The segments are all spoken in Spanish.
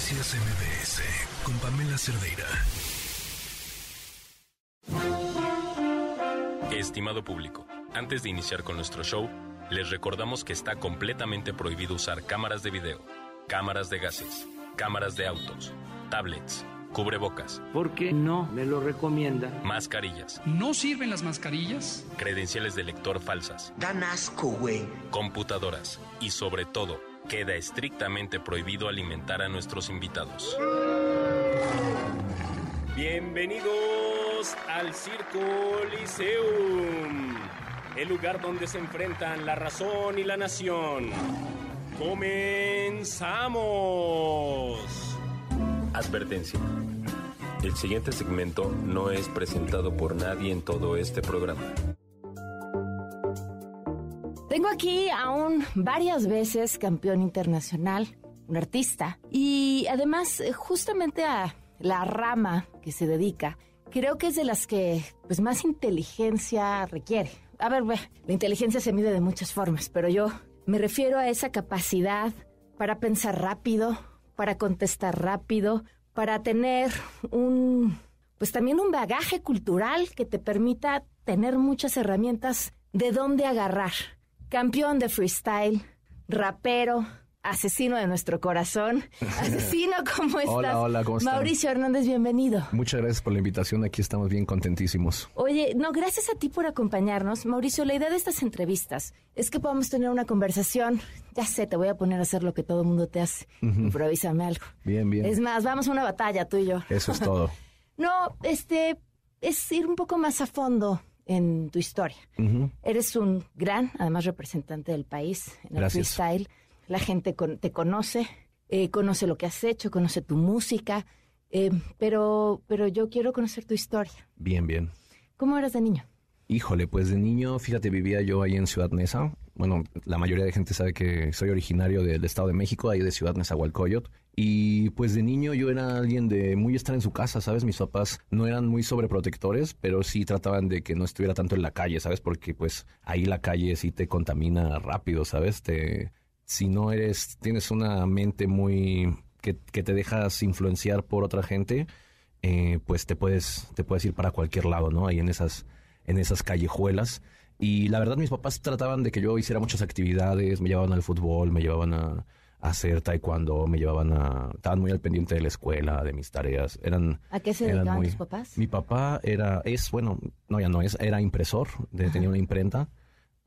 Noticias MBS con Pamela Cerdeira. Estimado público, antes de iniciar con nuestro show, les recordamos que está completamente prohibido usar cámaras de video, cámaras de gases, cámaras de autos, tablets, cubrebocas, ¿Por qué no me lo recomienda? mascarillas, ¿No sirven las mascarillas? credenciales de lector falsas, Dan asco, güey. computadoras y sobre todo, queda estrictamente prohibido alimentar a nuestros invitados. Bienvenidos al Circo Liceum, el lugar donde se enfrentan la razón y la nación. ¡Comenzamos! Advertencia. El siguiente segmento no es presentado por nadie en todo este programa. Aquí a varias veces campeón internacional, un artista, y además eh, justamente a la rama que se dedica, creo que es de las que pues más inteligencia requiere. A ver, ve, la inteligencia se mide de muchas formas, pero yo me refiero a esa capacidad para pensar rápido, para contestar rápido, para tener un pues también un bagaje cultural que te permita tener muchas herramientas de dónde agarrar campeón de freestyle, rapero, asesino de nuestro corazón. Asesino, ¿cómo estás? Hola, hola, ¿cómo? Mauricio Hernández, bienvenido. Muchas gracias por la invitación, aquí estamos bien contentísimos. Oye, no, gracias a ti por acompañarnos. Mauricio, la idea de estas entrevistas es que podamos tener una conversación. Ya sé, te voy a poner a hacer lo que todo el mundo te hace. Improvísame algo. Bien, bien. Es más, vamos a una batalla, tú y yo. Eso es todo. No, este, es ir un poco más a fondo en tu historia. Eres un gran, además, representante del país en el Gracias. freestyle. La gente con- te conoce, eh, conoce lo que has hecho, conoce tu música, eh, pero, pero yo quiero conocer tu historia. Bien, bien. ¿Cómo eras de niño? Híjole, pues de niño, fíjate, vivía yo ahí en Ciudad Neza. Bueno, la mayoría de gente sabe que soy originario del Estado de México, ahí de Ciudad Nezahualcóyotl. Y pues de niño yo era alguien de muy estar en su casa, ¿sabes? Mis papás no eran muy sobreprotectores, pero sí trataban de que no estuviera tanto en la calle, ¿sabes? Porque pues ahí la calle sí te contamina rápido, ¿sabes? Te, si no eres, tienes una mente muy... que, que te dejas influenciar por otra gente, eh, pues te puedes, te puedes ir para cualquier lado, ¿no? Ahí en esas, en esas callejuelas. Y la verdad, mis papás trataban de que yo hiciera muchas actividades, me llevaban al fútbol, me llevaban a, a hacer taekwondo, me llevaban a... Estaban muy al pendiente de la escuela, de mis tareas. Eran... ¿A qué se dedicaban muy- tus papás? Mi papá era, es, bueno, no, ya no es, era impresor, de- tenía una imprenta.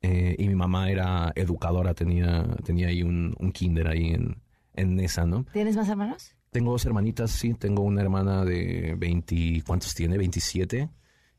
eh, y mi mamá era educadora, tenía, tenía ahí un, un kinder ahí en, en esa, ¿no? ¿Tienes más hermanos? Tengo dos hermanitas, sí. Tengo una hermana de 20, ¿cuántos tiene? 27.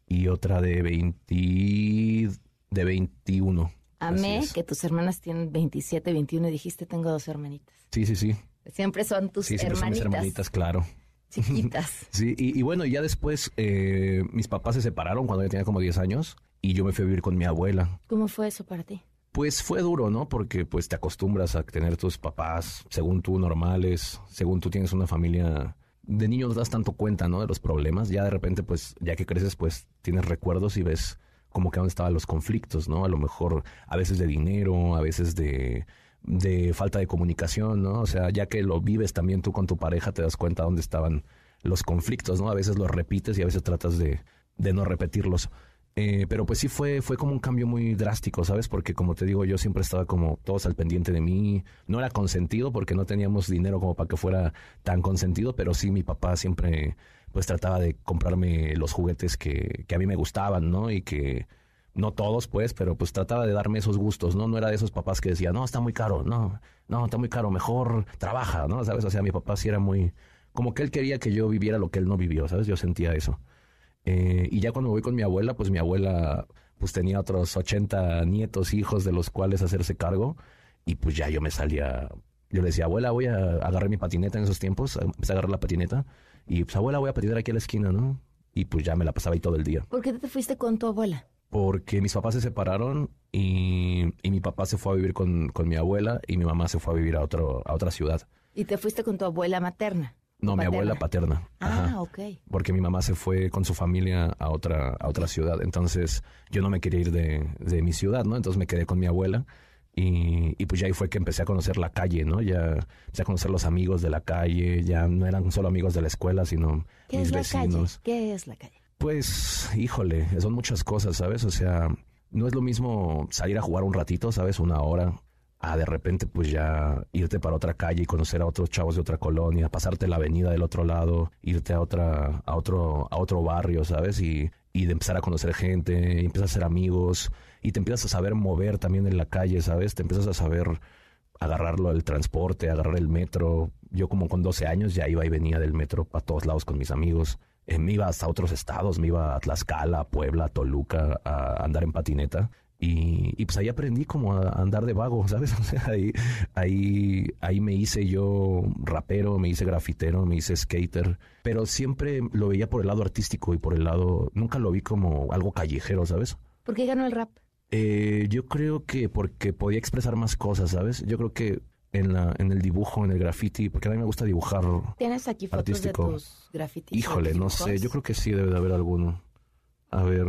Y otra de 20, de 21. Amé es. que tus hermanas tienen 27, 21 y dijiste tengo dos hermanitas. Sí, sí, sí. Siempre son tus Sí, siempre son mis hermanitas hermanitas, claro. chiquitas. Sí, y, y bueno, ya después eh, mis papás se separaron cuando yo tenía como 10 años y yo me fui a vivir con mi abuela. ¿Cómo fue eso para ti? Pues fue duro, ¿no? Porque pues te acostumbras a tener tus papás, según tú, normales, según tú tienes una familia... De niño no das tanto cuenta, ¿no? De los problemas. Ya de repente, pues, ya que creces, pues, tienes recuerdos y ves como que dónde estaban los conflictos, ¿no? A lo mejor a veces de dinero, a veces de, de falta de comunicación, ¿no? O sea, ya que lo vives también tú con tu pareja, te das cuenta dónde estaban los conflictos, ¿no? A veces los repites y a veces tratas de, de no repetirlos. Eh, pero pues sí fue, fue como un cambio muy drástico, ¿sabes? Porque como te digo, yo siempre estaba como todos al pendiente de mí. No era consentido porque no teníamos dinero como para que fuera tan consentido, pero sí mi papá siempre pues trataba de comprarme los juguetes que, que a mí me gustaban, ¿no? Y que no todos pues, pero pues trataba de darme esos gustos, ¿no? No era de esos papás que decían, no, está muy caro, no, no, está muy caro, mejor trabaja, ¿no? ¿Sabes? O sea, mi papá sí era muy... Como que él quería que yo viviera lo que él no vivió, ¿sabes? Yo sentía eso. Eh, y ya cuando me voy con mi abuela, pues mi abuela pues tenía otros 80 nietos, hijos de los cuales hacerse cargo. Y pues ya yo me salía, yo le decía, abuela, voy a agarrar mi patineta en esos tiempos, empecé a agarrar la patineta. Y pues abuela, voy a patinar aquí a la esquina, ¿no? Y pues ya me la pasaba ahí todo el día. ¿Por qué te fuiste con tu abuela? Porque mis papás se separaron y, y mi papá se fue a vivir con, con mi abuela y mi mamá se fue a vivir a, otro, a otra ciudad. Y te fuiste con tu abuela materna. No, mi abuela paterna. Ah, Ajá. ok. porque mi mamá se fue con su familia a otra, a otra ciudad. Entonces yo no me quería ir de, de mi ciudad, ¿no? Entonces me quedé con mi abuela Y, y, pues ya ahí fue que empecé a conocer la calle, ¿no? Ya empecé a conocer los amigos de la calle, ya no eran solo amigos de la escuela, sino ¿Qué mis es la vecinos. calle? ¿Qué es la calle? Pues, híjole, son muchas cosas, ¿sabes? O sea, no es lo mismo salir a jugar un ratito, ¿sabes? Una hora, a de repente pues ya irte para otra calle y conocer a otros chavos de otra colonia, pasarte la avenida del otro lado, irte a otra, a otro, a otro barrio, ¿sabes? Y, y de empezar a conocer gente, y empiezas a ser amigos, y te empiezas a saber mover también en la calle, ¿sabes? Te empiezas a saber agarrarlo el transporte, agarrar el metro. Yo como con 12 años ya iba y venía del metro para todos lados con mis amigos. Eh, me iba hasta otros estados, me iba a Tlaxcala, a Puebla, a Toluca, a andar en patineta. Y, y, pues ahí aprendí como a andar de vago, ¿sabes? Ahí, ahí, ahí me hice yo rapero, me hice grafitero, me hice skater, pero siempre lo veía por el lado artístico y por el lado, nunca lo vi como algo callejero, ¿sabes? ¿Por qué ganó el rap? Eh, yo creo que porque podía expresar más cosas, ¿sabes? Yo creo que en, la, en el dibujo, en el graffiti, porque a mí me gusta dibujar. ¿Tienes aquí fotos artístico. de tus grafitis? Híjole, no sé, yo creo que sí debe de haber alguno. A ver,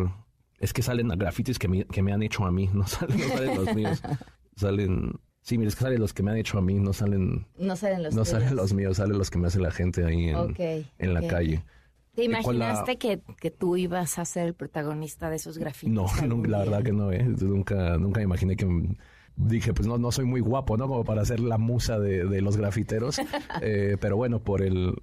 es que salen grafitis que me, que me han hecho a mí, no salen, no salen los míos. Salen, sí, mira, es que salen los que me han hecho a mí, no salen, No salen los no tuyos. salen los míos, salen los que me hace la gente ahí en, en la calle. ¿Te Eh, la- imaginaste que, que tú ibas a ser el protagonista de esos grafitis? No, no, la verdad que no, ¿eh? Nunca, nunca me imaginé que... m- Dije, pues no, no soy muy guapo, ¿no? Como para ser la musa de, de los grafiteros. Eh, pero bueno, por el...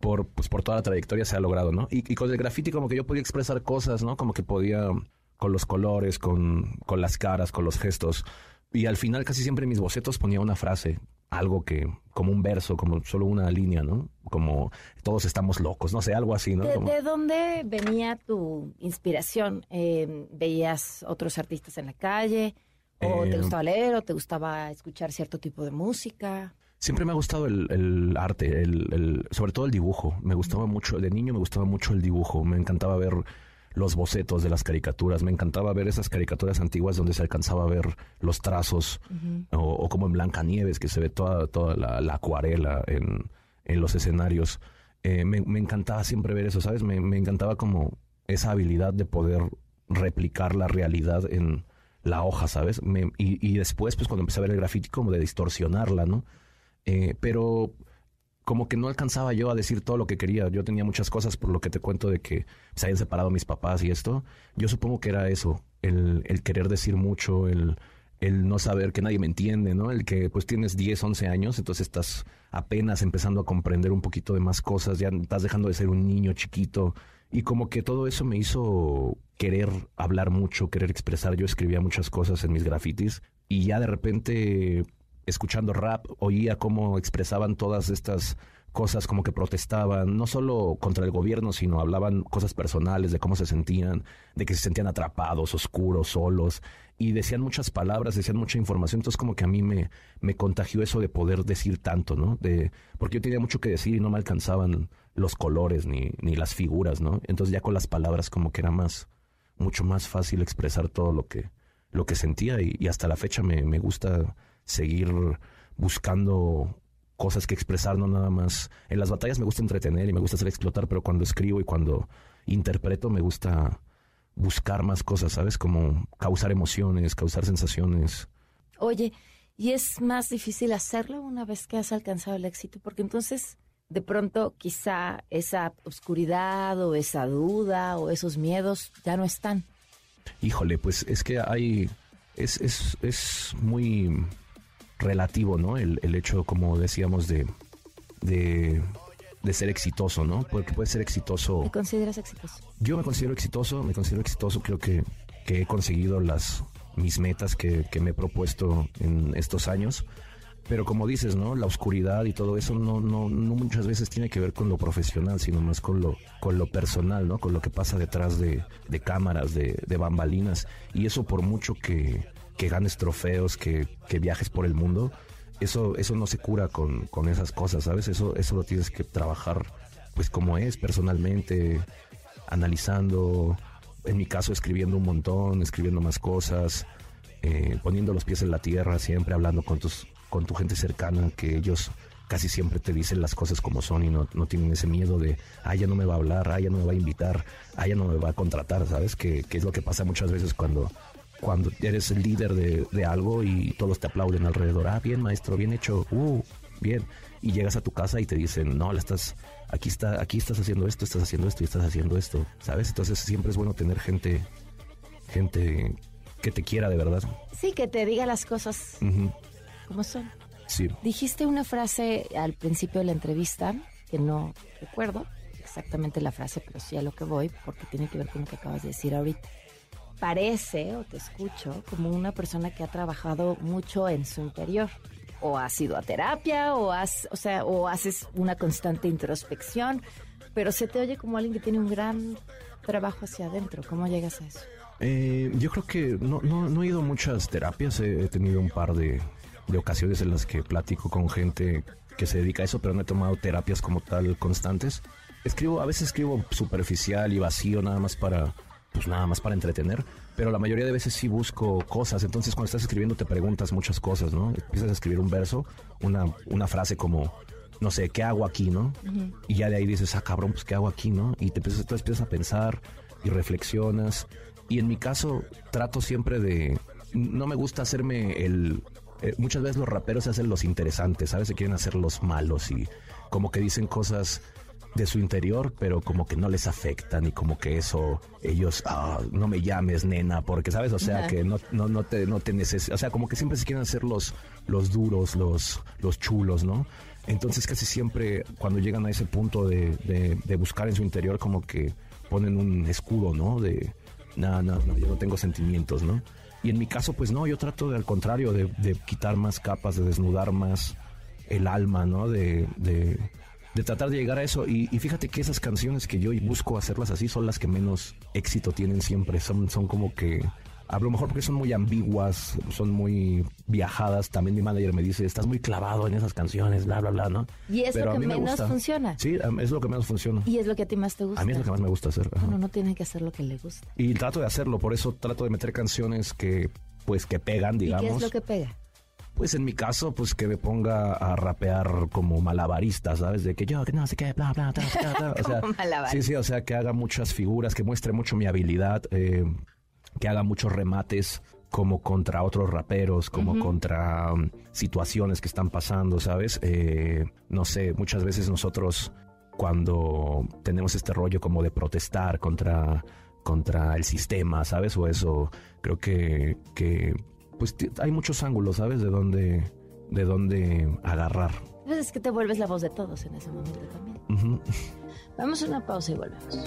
Por, pues por toda la trayectoria se ha logrado, ¿no? Y, y con el graffiti como que yo podía expresar cosas, ¿no? Como que podía con los colores, con, con las caras, con los gestos. Y al final casi siempre en mis bocetos ponía una frase, algo que, como un verso, como solo una línea, ¿no? Como todos estamos locos, no sé, algo así, ¿no? ¿De, Como- de dónde venía tu inspiración? Eh, ¿Veías otros artistas en la calle? ¿O te Eh, gustaba leer? ¿O te gustaba escuchar cierto tipo de música? Siempre me ha gustado el, el arte, el, el- sobre todo el dibujo. Me gustaba mucho, de niño me gustaba mucho el dibujo. Me encantaba ver los bocetos de las caricaturas. Me encantaba ver esas caricaturas antiguas donde se alcanzaba a ver los trazos. o, o como en Blancanieves, que se ve toda, toda la, la acuarela en, en los escenarios. Eh, me, me encantaba siempre ver eso, ¿sabes? Me, me encantaba como esa habilidad de poder replicar la realidad en la hoja, ¿sabes? Me- y, y después, pues cuando empecé a ver el graffiti, como de distorsionarla, ¿no? Eh, pero como que no alcanzaba yo a decir todo lo que quería. Yo tenía muchas cosas por lo que te cuento de que se habían separado mis papás y esto. Yo supongo que era eso, el, el querer decir mucho, el, el no saber que nadie me entiende, ¿no? El que pues tienes 10, 11 años, entonces estás apenas empezando a comprender un poquito de más cosas, ya estás dejando de ser un niño chiquito. Y como que todo eso me hizo querer hablar mucho, querer expresar. Yo escribía muchas cosas en mis grafitis y ya de repente escuchando rap, oía cómo expresaban todas estas cosas, como que protestaban, no solo contra el gobierno, sino hablaban cosas personales, de cómo se sentían, de que se sentían atrapados, oscuros, solos, y decían muchas palabras, decían mucha información, entonces como que a mí me, me contagió eso de poder decir tanto, ¿no? De, porque yo tenía mucho que decir y no me alcanzaban los colores ni, ni las figuras, ¿no? Entonces ya con las palabras como que era más, mucho más fácil expresar todo lo que, lo que sentía y, y hasta la fecha me, me gusta seguir buscando cosas que expresar, no nada más. En las batallas me gusta entretener y me gusta hacer explotar, pero cuando escribo y cuando interpreto me gusta buscar más cosas, ¿sabes? Como causar emociones, causar sensaciones. Oye, ¿y es más difícil hacerlo una vez que has alcanzado el éxito? Porque entonces, de pronto, quizá esa oscuridad o esa duda o esos miedos ya no están. Híjole, pues es que hay. Es, es, es muy relativo, ¿no? El, el hecho, como decíamos, de, de, de ser exitoso, ¿no? Porque puede ser exitoso. ¿Te consideras exitoso? Yo me considero exitoso, me considero exitoso, creo que, que he conseguido las mis metas que, que me he propuesto en estos años. Pero como dices, ¿no? La oscuridad y todo eso no, no, no muchas veces tiene que ver con lo profesional, sino más con lo, con lo personal, ¿no? Con lo que pasa detrás de, de cámaras, de, de bambalinas. Y eso por mucho que, que ganes trofeos, que, que viajes por el mundo, eso, eso no se cura con, con esas cosas, ¿sabes? Eso, eso lo tienes que trabajar pues como es, personalmente, analizando, en mi caso escribiendo un montón, escribiendo más cosas, eh, poniendo los pies en la tierra, siempre hablando con tus, con tu gente cercana, que ellos casi siempre te dicen las cosas como son y no, no tienen ese miedo de, ah, ya no me va a hablar, ah, ya no me va a invitar, ah, ya no me va a contratar, ¿sabes? Que, que es lo que pasa muchas veces cuando cuando eres el líder de, de algo y todos te aplauden alrededor. Ah, bien, maestro, bien hecho. Uh, bien. Y llegas a tu casa y te dicen, no, la estás, aquí está, aquí estás haciendo esto, estás haciendo esto y estás haciendo esto, ¿sabes? Entonces siempre es bueno tener gente, gente que te quiera de verdad. Sí, que te diga las cosas como son. Sí. Dijiste una frase al principio de la entrevista que no recuerdo exactamente la frase, pero sí a lo que voy, porque tiene que ver con lo que acabas de decir ahorita. Parece, o te escucho, como una persona que ha trabajado mucho en su interior. O has ido a terapia, o has, o sea, o haces una constante introspección, pero se te oye como alguien que tiene un gran trabajo hacia adentro. ¿Cómo llegas a eso? Eh, yo creo que no, no, no he ido muchas terapias, he, he tenido un par de, de ocasiones en las que platico con gente que se dedica a eso, pero no he tomado terapias como tal constantes. Escribo, a veces escribo superficial y vacío nada más para, pues nada más para entretener, pero la mayoría de veces sí busco cosas, entonces cuando estás escribiendo te preguntas muchas cosas, ¿no? Empiezas a escribir un verso, una, una frase como, no sé, ¿qué hago aquí, no? Y ya de ahí dices, ah, cabrón, pues ¿qué hago aquí, no? Y te empiezas, entonces empiezas a pensar y reflexionas. Y en mi caso, trato siempre de. No me gusta hacerme el. eh, muchas veces los raperos se hacen los interesantes, ¿sabes? Se quieren hacer los malos y como que dicen cosas de su interior, pero como que no les afectan y como que eso, ellos, ah, no me llames nena, porque, ¿sabes? O sea, Ajá. que no, no, no te, no te necesitas, o sea, como que siempre se quieren hacer los, los duros, los, los chulos, ¿no? Entonces casi siempre cuando llegan a ese punto de, de, de buscar en su interior como que ponen un escudo, ¿no? De, no, no, no, yo no tengo sentimientos, ¿no? Y en mi caso, pues no, yo trato de al contrario, de, de quitar más capas, de desnudar más el alma, ¿no? De, de, de tratar de llegar a eso. Y, y fíjate que esas canciones que yo busco hacerlas así son las que menos éxito tienen siempre. Son, son como que, a lo mejor porque son muy ambiguas, son muy viajadas. También mi manager me dice, estás muy clavado en esas canciones, bla, bla, bla, ¿no? Y es Pero lo que me menos funciona. Sí, es lo que menos funciona. Y es lo que a ti más te gusta. A mí es lo que más me gusta hacer. ajá. No tiene que hacer lo que le gusta. Y trato de hacerlo, por eso trato de meter canciones que, pues, que pegan, ¿Y digamos. qué es lo que pega? Pues en mi caso, pues que me ponga a rapear como malabarista, ¿sabes? De que yo, que no sé qué, bla, bla, bla, bla, bla. O sea, sí, sí, o sea, que haga muchas figuras, que muestre mucho mi habilidad, eh, que haga muchos remates como contra otros raperos, como contra um, situaciones que están pasando, ¿sabes? Eh, no sé, muchas veces nosotros cuando tenemos este rollo como de protestar contra, contra el sistema, ¿sabes? O eso, creo que, que pues hay muchos ángulos, ¿sabes? De dónde, de dónde agarrar. Pues es que te vuelves la voz de todos en ese momento también. Vamos a una pausa y volvemos.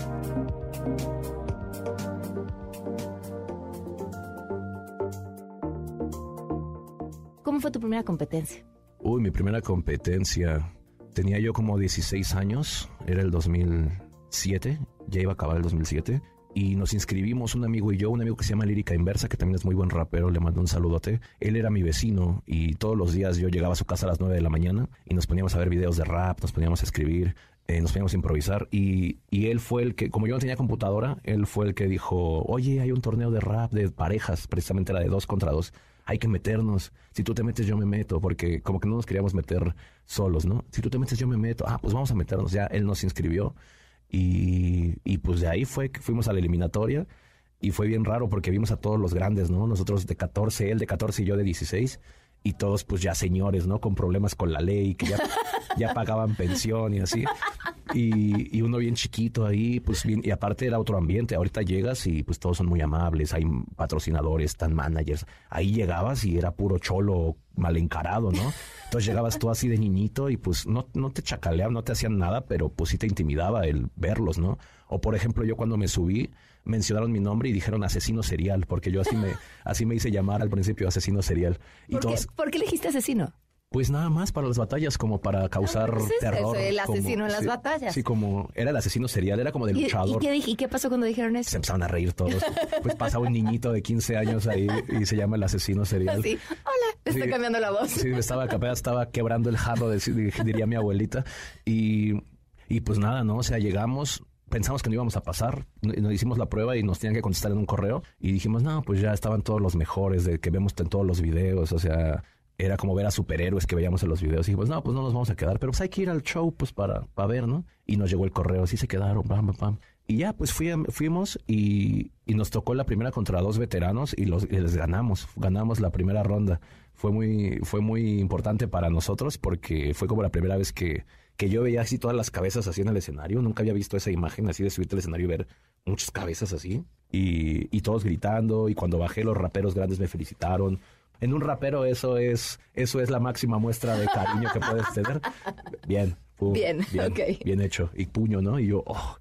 ¿Cómo fue tu primera competencia? Uy, mi primera competencia. Tenía yo como 16 años, era el 2007, ya iba a acabar el 2007. Y nos inscribimos un amigo y yo, un amigo que se llama Lírica Inversa, que también es muy buen rapero, le mando un saludote. Él era mi vecino y todos los días yo llegaba a su casa a las 9 de la mañana y nos poníamos a ver videos de rap, nos poníamos a escribir, eh, nos poníamos a improvisar. Y, y él fue el que, como yo no tenía computadora, él fue el que dijo, oye, hay un torneo de rap de parejas, precisamente era de dos contra dos hay que meternos. Si tú te metes, yo me meto, porque como que no nos queríamos meter solos, ¿no? Si tú te metes, yo me meto. Ah, pues vamos a meternos. Ya él nos inscribió y, y pues de ahí fue que fuimos a la eliminatoria y fue bien raro porque vimos a todos los grandes, ¿no? Nosotros de 14, él de 14 y yo de 16 y todos pues ya señores, ¿no? Con problemas con la ley, que ya, ya pagaban pensión y así. Y, y uno bien chiquito ahí, pues bien, y aparte era otro ambiente. Ahorita llegas y pues todos son muy amables, hay patrocinadores, están managers. Ahí llegabas y era puro cholo mal encarado, ¿no? Entonces llegabas tú así de niñito y pues no, no te chacaleaban, no te hacían nada, pero pues sí te intimidaba el verlos, ¿no? O por ejemplo, yo cuando me subí, mencionaron mi nombre y dijeron asesino serial, porque yo así me, así me hice llamar al principio asesino serial. Y ¿Por, todos, qué, por qué elegiste asesino? Pues nada más para las batallas, como para causar pues es terror. eso, el como- asesino en las sí, batallas. Sí, como era el asesino serial, era como de ¿Y, y luchador. qué, y qué pasó cuando dijeron Se eso? empezaron a reír todos. Pues pasaba un niñito de 15 años ahí y se llama el asesino serial. Así, hola, estoy Sí. cambiando la voz. Sí, me estaba, estaba quebrando el jarro, de- diría mi abuelita. Y, y pues nada, ¿no? O sea, llegamos, pensamos que no íbamos a pasar, nos hicimos la prueba y nos tenían que contestar en un correo. Y dijimos, no, pues ya estaban todos los mejores de que vemos en todos los videos, o sea... Era como ver a superhéroes que veíamos en los videos. Y dijimos, no, pues no nos vamos a quedar, pero pues hay que ir al show, pues para, para ver, ¿no? Y nos llegó el correo, así se quedaron, pam, pam, pam. Y ya, pues fuimos y, nos tocó la primera contra dos veteranos y, los, les ganamos. Ganamos la primera ronda. Fue muy, fue muy importante para nosotros porque fue como la primera vez que, que yo veía así todas las cabezas así en el escenario. Nunca había visto esa imagen así de subirte al escenario y ver muchas cabezas así. Y, y todos gritando. Y cuando bajé, los raperos grandes me felicitaron. En un rapero eso es, eso es la máxima muestra de cariño que puedes tener. Bien. bien, bien, bien hecho. Y puño, ¿no? Y yo, oh,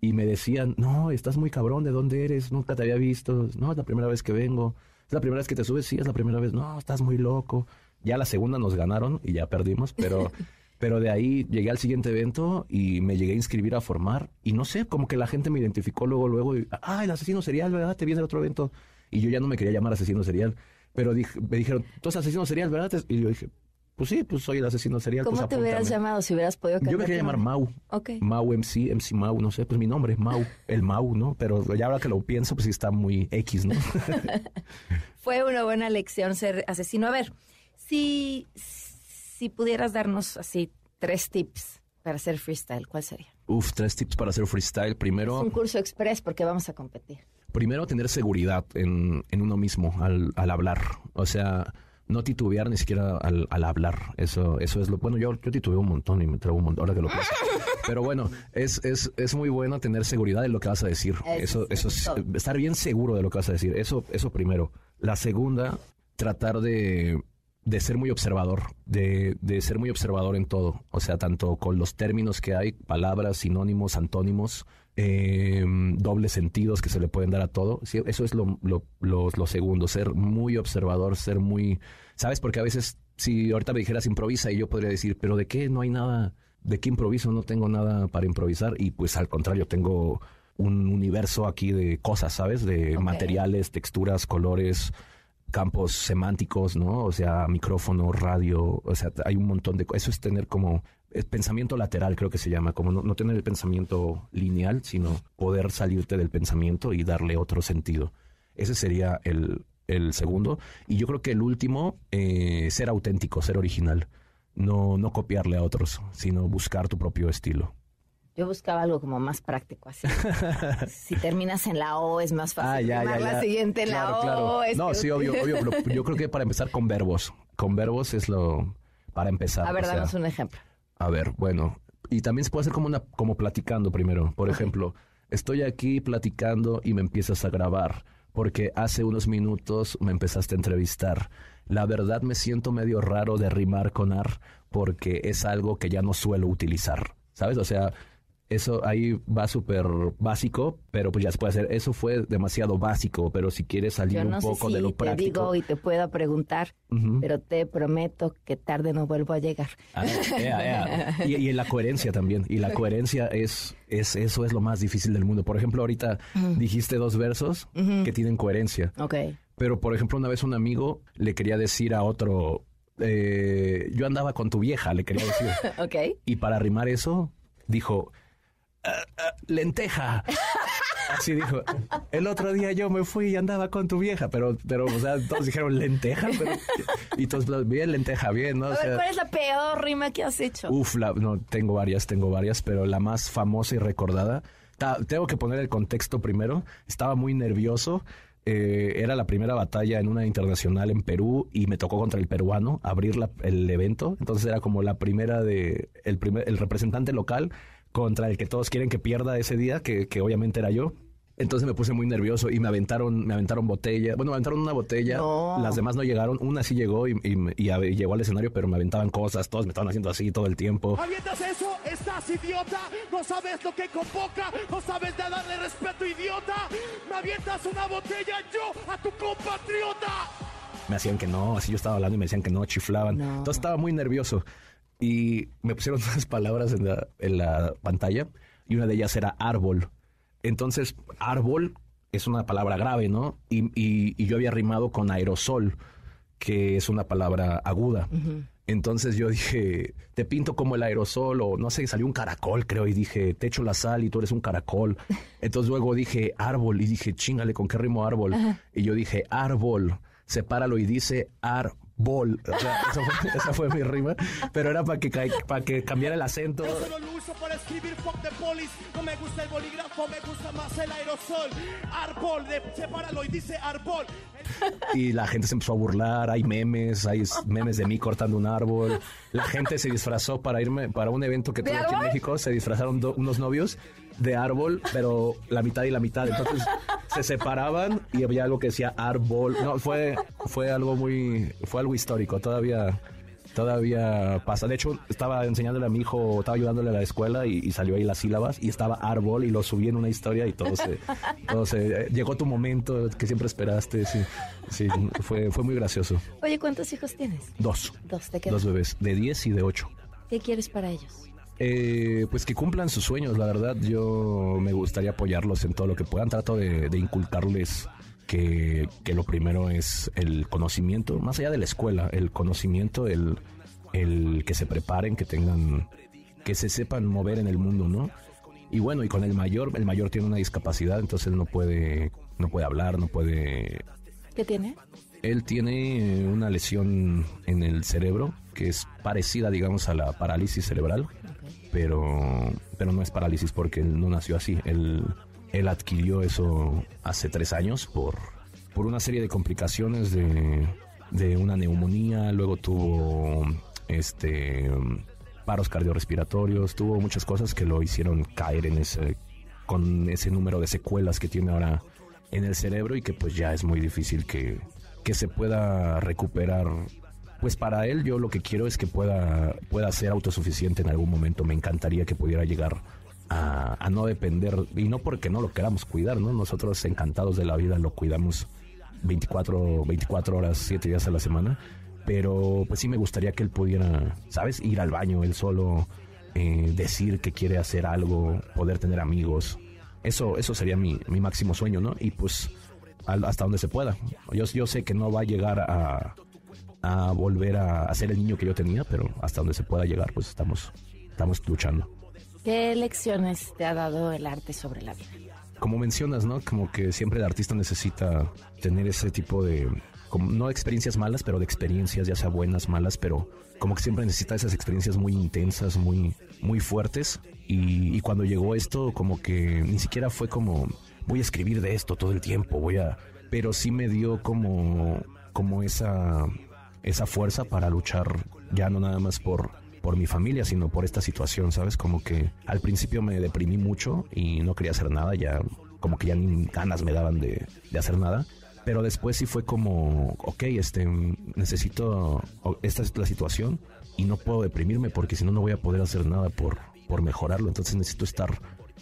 y me decían, no, estás muy cabrón, ¿de dónde eres? Nunca te había visto. No, es la primera vez que vengo. ¿Es la primera vez que te subes? Sí, es la primera vez. No, estás muy loco. Ya la segunda nos ganaron y ya perdimos, pero, pero de ahí llegué al siguiente evento y me llegué a inscribir a formar. Y no sé, como que la gente me identificó luego, luego. Y, ah, el asesino serial, ¿verdad? Te viene el otro evento. Y yo ya no me quería llamar asesino serial. Pero me dijeron, tú eres asesino serial, ¿verdad? Y yo dije, pues sí, pues soy el asesino serial. ¿Cómo pues te hubieras llamado si hubieras podido cambiar? Yo me quería llamar Mau. Ok. Mau MC, MC Mau, no sé, pues mi nombre es Mau, el Mau, ¿no? Pero ya ahora que lo pienso, pues sí está muy X, ¿no? Fue una buena lección ser asesino. A ver, si, si pudieras darnos así tres tips para hacer freestyle, ¿cuál sería? Uf, tres tips para hacer freestyle. Primero... Es un curso express porque vamos a competir. Primero, tener seguridad en, en uno mismo al, al hablar. O sea no titubear ni siquiera al, hablar. Eso, eso es lo bueno. Yo, yo titubeo un montón y me traigo un montón ahora que lo pienso. Pero bueno, es, es, es muy bueno tener seguridad en lo que vas a decir. Eso, eso es, estar bien seguro de lo que vas a decir. Eso, eso primero. La segunda, tratar de, de ser muy observador, de, de ser muy observador en todo. O sea, tanto con los términos que hay, palabras, sinónimos, antónimos, eh, dobles sentidos que se le pueden dar a todo. eso es lo, lo, lo, segundo, ser muy observador, ser muy... ¿Sabes? Porque a veces, si ahorita me dijeras improvisa y yo podría decir, pero ¿de qué? No hay nada, ¿de qué improviso? No tengo nada para improvisar y pues al contrario, tengo un universo aquí de cosas, ¿sabes? De materiales, texturas, colores, campos semánticos, ¿no? O sea, micrófono, radio, o sea, hay un montón de cosas. Eso es tener como pensamiento lateral, creo que se llama, como no, tener el pensamiento lineal, sino poder salirte del pensamiento y darle otro sentido. Ese sería el, segundo. Y yo creo que el último, eh, ser auténtico, ser original. No, no copiarle a otros, sino buscar tu propio estilo. Yo buscaba algo como más práctico, así. si terminas en la O es más fácil. Ah, la siguiente en la O. no, sí, obvio, obvio. yo creo que para empezar con verbos. Con verbos es lo para empezar. A ver, danos un ejemplo. A ver, bueno, y también se puede hacer como una, como platicando primero. Por ejemplo, estoy aquí platicando y me empiezas a grabar porque hace unos minutos me empezaste a entrevistar. La verdad me siento medio raro de rimar con ar porque es algo que ya no suelo utilizar. ¿Sabes? O sea, eso ahí va súper básico, pero pues ya se puede hacer. Eso fue demasiado básico, pero si quieres salir un poco de lo práctico. Te digo y te puedo preguntar, pero te prometo que tarde no vuelvo a llegar. Ah, y, en la coherencia también. Y la coherencia es, es eso es lo más difícil del mundo. Por ejemplo, ahorita dijiste dos versos que tienen coherencia. Ok. Pero por ejemplo, una vez un amigo le quería decir a otro, eh, yo andaba con tu vieja, le quería decir. ok. Y para rimar eso, dijo lenteja. Así dijo. El otro día yo me fui y andaba con tu vieja, pero, pero, o sea, todos dijeron lenteja, pero, y todos, bien, lenteja, bien, ¿no? ¿cuál es la peor rima que has hecho? Uf, no, tengo varias, tengo varias, pero la más famosa y recordada, tengo que poner el contexto primero, estaba muy nervioso, eh, era la primera batalla en una internacional en Perú y me tocó contra el peruano abrir el evento, entonces era como la primera de, el, primer, el representante local contra el que todos quieren que pierda ese día, que, que obviamente era yo. Entonces me puse muy nervioso y me aventaron, me aventaron botella. Bueno, me aventaron una botella. Las demás no llegaron. Una sí llegó y, llegó al escenario, pero me aventaban cosas. Todos me estaban haciendo así todo el tiempo. ¿Avientas eso? ¿Estás idiota? ¿No sabes lo que convoca? ¿No sabes de darle respeto, idiota? ¿Me avientas una botella yo a tu compatriota? Me hacían que no, así yo estaba hablando y me decían que no, chiflaban. Entonces estaba muy nervioso y me pusieron unas palabras en la, en la pantalla y una de ellas era árbol. Entonces, árbol es una palabra grave, ¿no? Y, y, yo había rimado con aerosol, que es una palabra aguda. Entonces yo dije, te pinto como el aerosol, o no sé, salió un caracol, creo, y dije, te echo la sal y tú eres un caracol. Entonces luego dije árbol, y dije, chingale, ¿con qué rimo árbol? Y yo dije, árbol, sepáralo y dice árbol bol. O sea, esa fue, esa fue mi rima, pero era para que, para que cambiara el acento. Yo solo lo uso para escribir fuck the police. No me gusta el bolígrafo, me gusta más el aerosol. Árbol, de, sepáralo y dice árbol. Y la gente se empezó a burlar, hay memes, hay memes de mí cortando un árbol. La gente se disfrazó para irme para un evento que ¿De tuve aquí en? México, se disfrazaron do- unos novios de árbol, pero la mitad y la mitad. Entonces se separaban y había algo que decía árbol. No, fue fue algo muy fue algo histórico, todavía todavía pasa. De hecho, estaba enseñándole a mi hijo, estaba ayudándole a la escuela y, y salió ahí las sílabas y estaba árbol y lo subí en una historia y todo se, todo se llegó tu momento que siempre esperaste. Sí, sí, fue, fue muy gracioso. Oye, ¿cuántos hijos tienes? Dos, Dos, ¿te dos bebés, de 10 y de 8. ¿Qué quieres para ellos? Eh, pues que cumplan sus sueños, la verdad. Yo me gustaría apoyarlos en todo lo que puedan. Trato de, de inculcarles que, que lo primero es el conocimiento, más allá de la escuela, el conocimiento, el, el que se preparen, que tengan, que se sepan mover en el mundo, ¿no? Y bueno, y con el mayor, el mayor tiene una discapacidad, entonces no puede, no puede hablar, no puede ¿Qué tiene? él tiene una lesión en el cerebro que es parecida, digamos, a la parálisis cerebral, pero, pero no es parálisis porque él no nació así. Él, él adquirió eso hace tres años por, por una serie de complicaciones de, de una neumonía, luego tuvo este paros cardiorrespiratorios, tuvo muchas cosas que lo hicieron caer en ese con ese número de secuelas que tiene ahora en el cerebro y que pues ya es muy difícil que, que se pueda recuperar. Pues para él yo lo que quiero es que pueda, pueda ser autosuficiente en algún momento. Me encantaría que pudiera llegar a, no depender, y no porque no lo queramos cuidar, ¿no? Nosotros encantados de la vida lo cuidamos 24, 24 horas, 7 días a la semana. Pero pues sí me gustaría que él pudiera, ¿sabes? Ir al baño él solo, eh, decir que quiere hacer algo, poder tener amigos. Eso, eso sería mi, mi máximo sueño, ¿no? Y pues al- hasta donde se pueda. Yo, yo sé que no va a llegar a, a volver a, a ser el niño que yo tenía, pero hasta donde se pueda llegar, pues estamos, estamos luchando. ¿Qué lecciones te ha dado el arte sobre la vida? Como mencionas, ¿no? Como que siempre el artista necesita tener ese tipo de, como, no de experiencias malas, pero de experiencias, ya sea buenas, malas, pero como que siempre necesita esas experiencias muy intensas, muy, muy fuertes. Y, y cuando llegó esto, como que ni siquiera fue como, voy a escribir de esto todo el tiempo, voy a... Pero sí me dio como, como esa, esa fuerza para luchar ya no nada más por, por mi familia, sino por esta situación, ¿sabes? Como que al principio me deprimí mucho y no quería hacer nada, ya como que ya ni ganas me daban de, de hacer nada. Pero después sí fue como, ok, este, necesito, esta es la situación y no puedo deprimirme porque si no, no voy a poder hacer nada por, por mejorarlo. Entonces necesito estar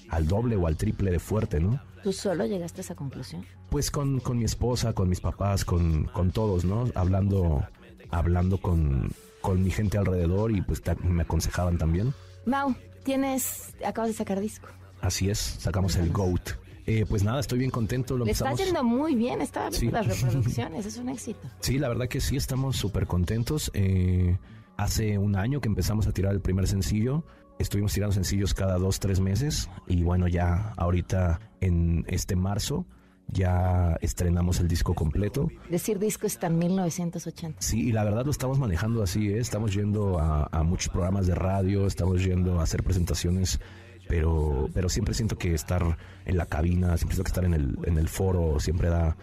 al doble o al triple de fuerte, ¿no? ¿Tú solo llegaste a esa conclusión? Pues con, con mi esposa, con mis papás, con, con todos, ¿no? Hablando, hablando con, con mi gente alrededor y pues me aconsejaban también. Mau, tienes, acabas de sacar disco. Así es, sacamos el GOAT. Eh, pues nada, estoy bien contento. Lo Le está yendo muy bien, viendo Sí. las reproducciones, es un éxito. Sí, la verdad que sí, estamos súper contentos. Eh, hace un año que empezamos a tirar el primer sencillo. Estuvimos tirando sencillos cada dos, tres meses. Y bueno, ya ahorita en este marzo ya estrenamos el disco completo. Decir disco está en 1980. Sí, y la verdad lo estamos manejando así, ¿eh? estamos yendo a, a muchos programas de radio, estamos yendo a hacer presentaciones, pero, pero siempre siento que estar en la cabina, siempre siento que estar en el, en el foro, siempre da,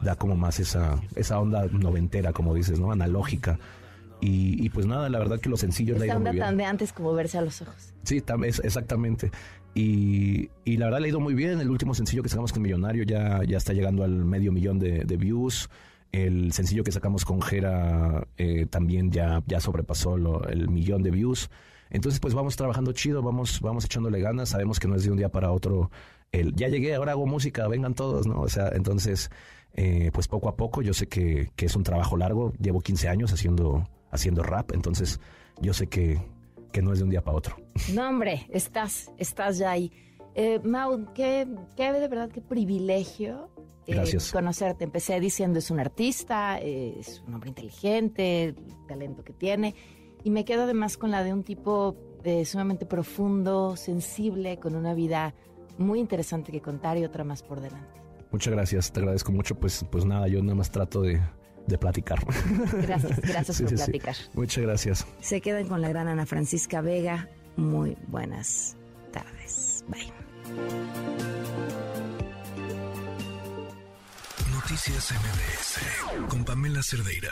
da como más esa, esa onda noventera, como dices, ¿no? Analógica. Y, y pues nada, la verdad que los sencillos Esa onda tan de antes como verse a los ojos. Sí, tam- es- exactamente. Y, la verdad le ha ido muy bien. El último sencillo que sacamos con Millonario ya, ya está llegando al medio millón de, views. El sencillo que sacamos con Jera eh, también ya, ya sobrepasó el millón de views. Entonces, pues vamos trabajando chido, vamos, vamos echándole ganas. Sabemos que no es de un día para otro. El, ya llegué, ahora hago música, vengan todos, ¿no? O sea, entonces, eh, pues poco a poco, yo sé que, que es un trabajo largo. Llevo 15 años haciendo, haciendo rap, entonces yo sé que, que no es de un día para otro. No, hombre, estás, estás ya ahí. Eh, Mau, qué, qué de verdad, qué privilegio eh, Gracias. conocerte. Empecé diciendo es un artista, eh, es un hombre inteligente, el talento que tiene. Y me quedo además con la de un tipo eh, sumamente profundo, sensible, con una vida muy interesante que contar y otra más por delante. Muchas gracias, te agradezco mucho. Pues, pues nada, yo nada más trato de, de platicar. Gracias, gracias Sí, por sí, sí. platicar. Muchas gracias. Se quedan con la gran Ana Francisca Vega. Muy buenas tardes. Bye. Noticias MBS con Pamela Cerdeira.